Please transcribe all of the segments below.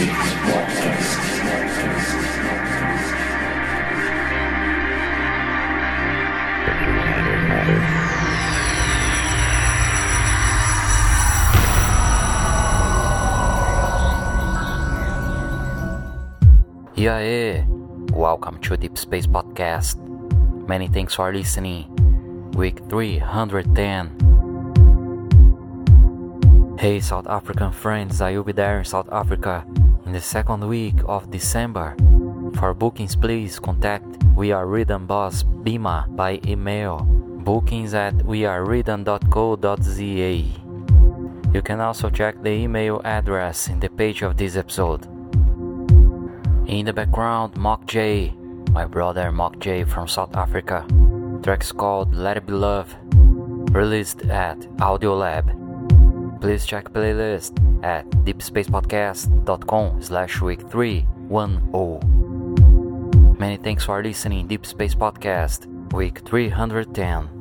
Yeah, welcome to Deep Space Podcast. Many thanks for listening. Week 310. Hey, South African friends, I will be there in South Africa in the second week of December. For bookings, please contact We Are Rhythm Boss Bima by email bookings at wearerhythm.co.za. You can also check the email address in the page of this episode. In the background, Mock J, my brother Mock J from South Africa. Track's called Let It Be Love, released at Audiolab. Please check playlist at deepspacepodcast.com slash week 310. Many thanks for listening, Deep Space Podcast, week 310.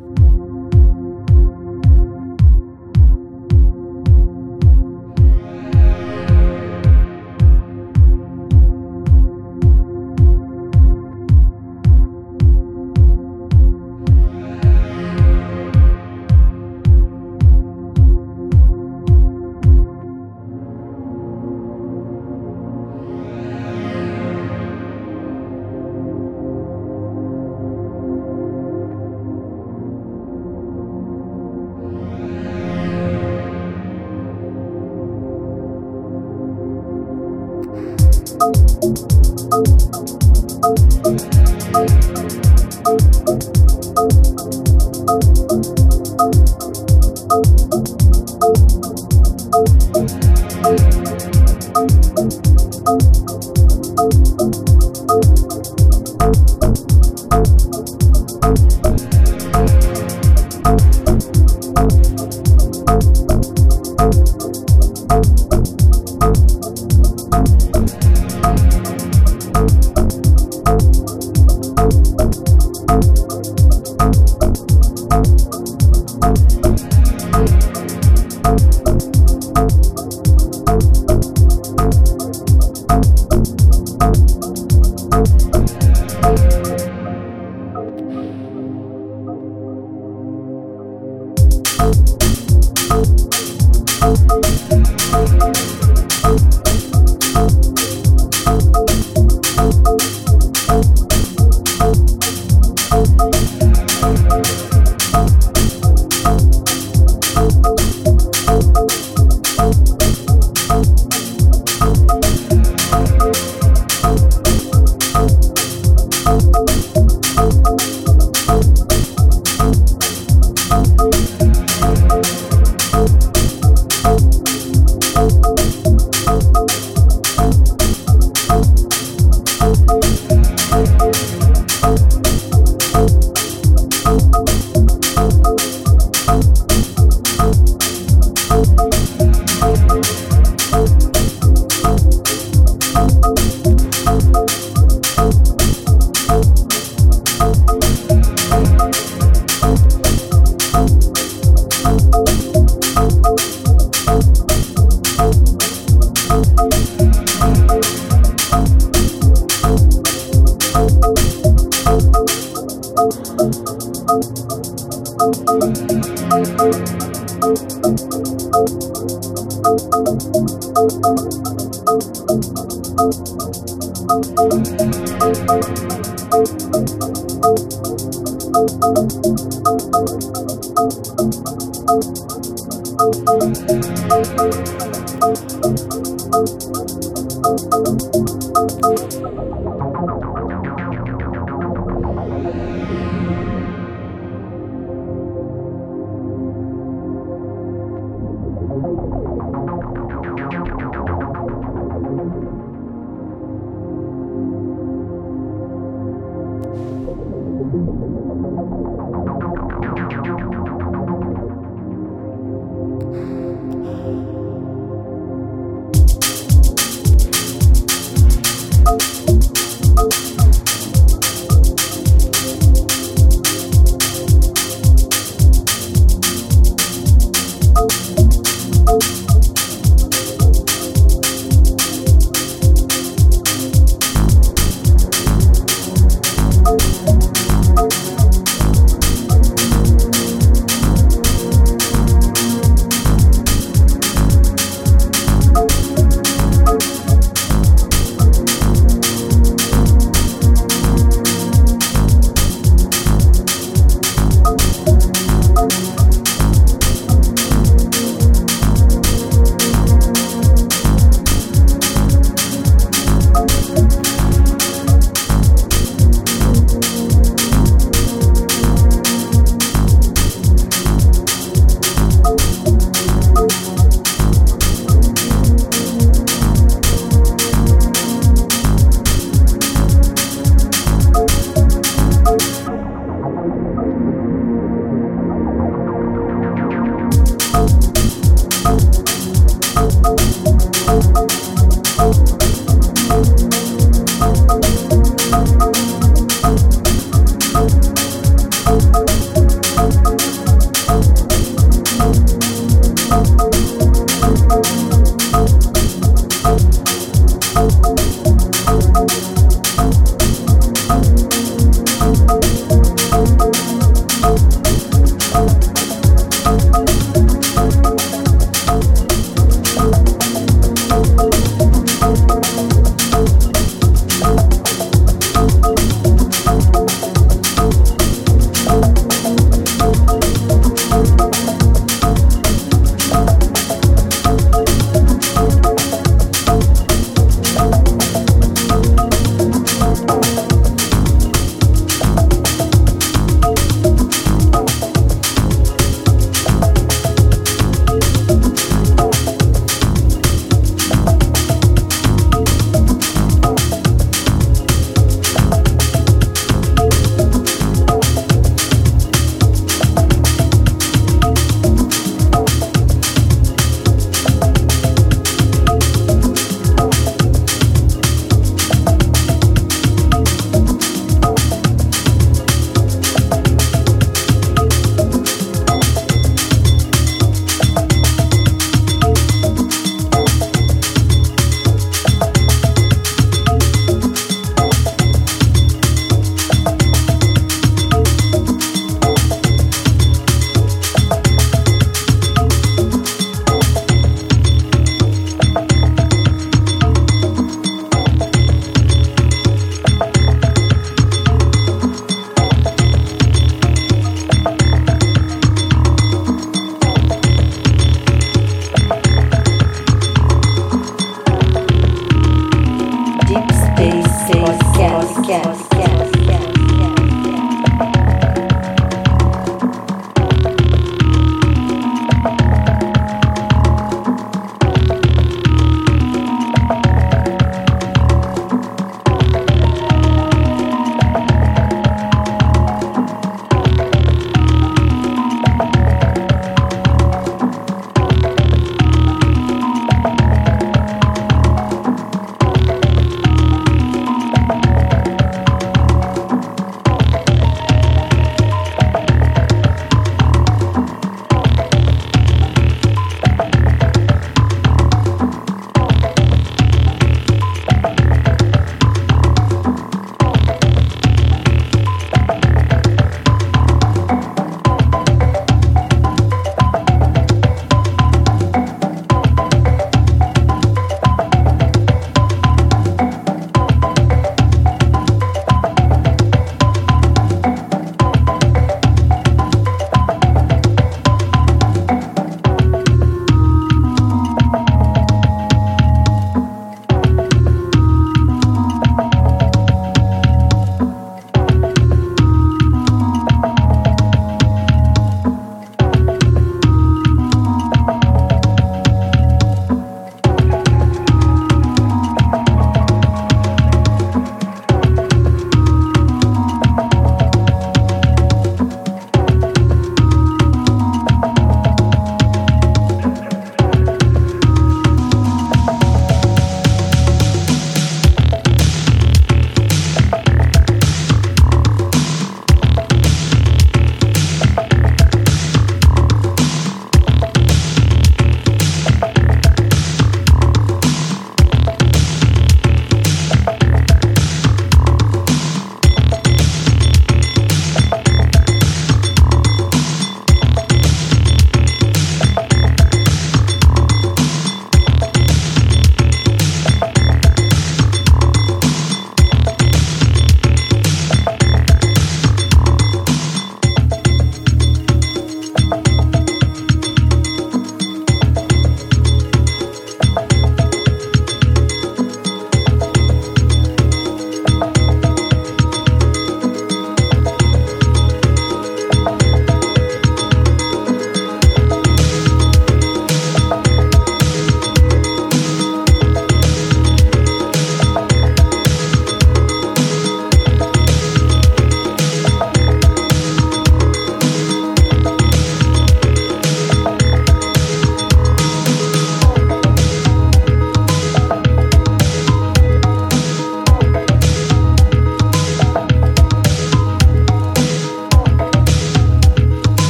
Thank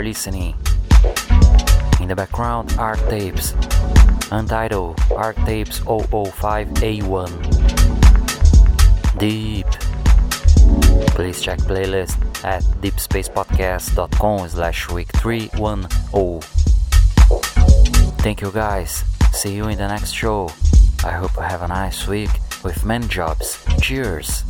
For listening. In the background, are Tapes. Untitled Art Tapes 005A1. Deep. Please check playlist at deepspacepodcast.com slash week 310. Thank you guys. See you in the next show. I hope you have a nice week with many jobs. Cheers.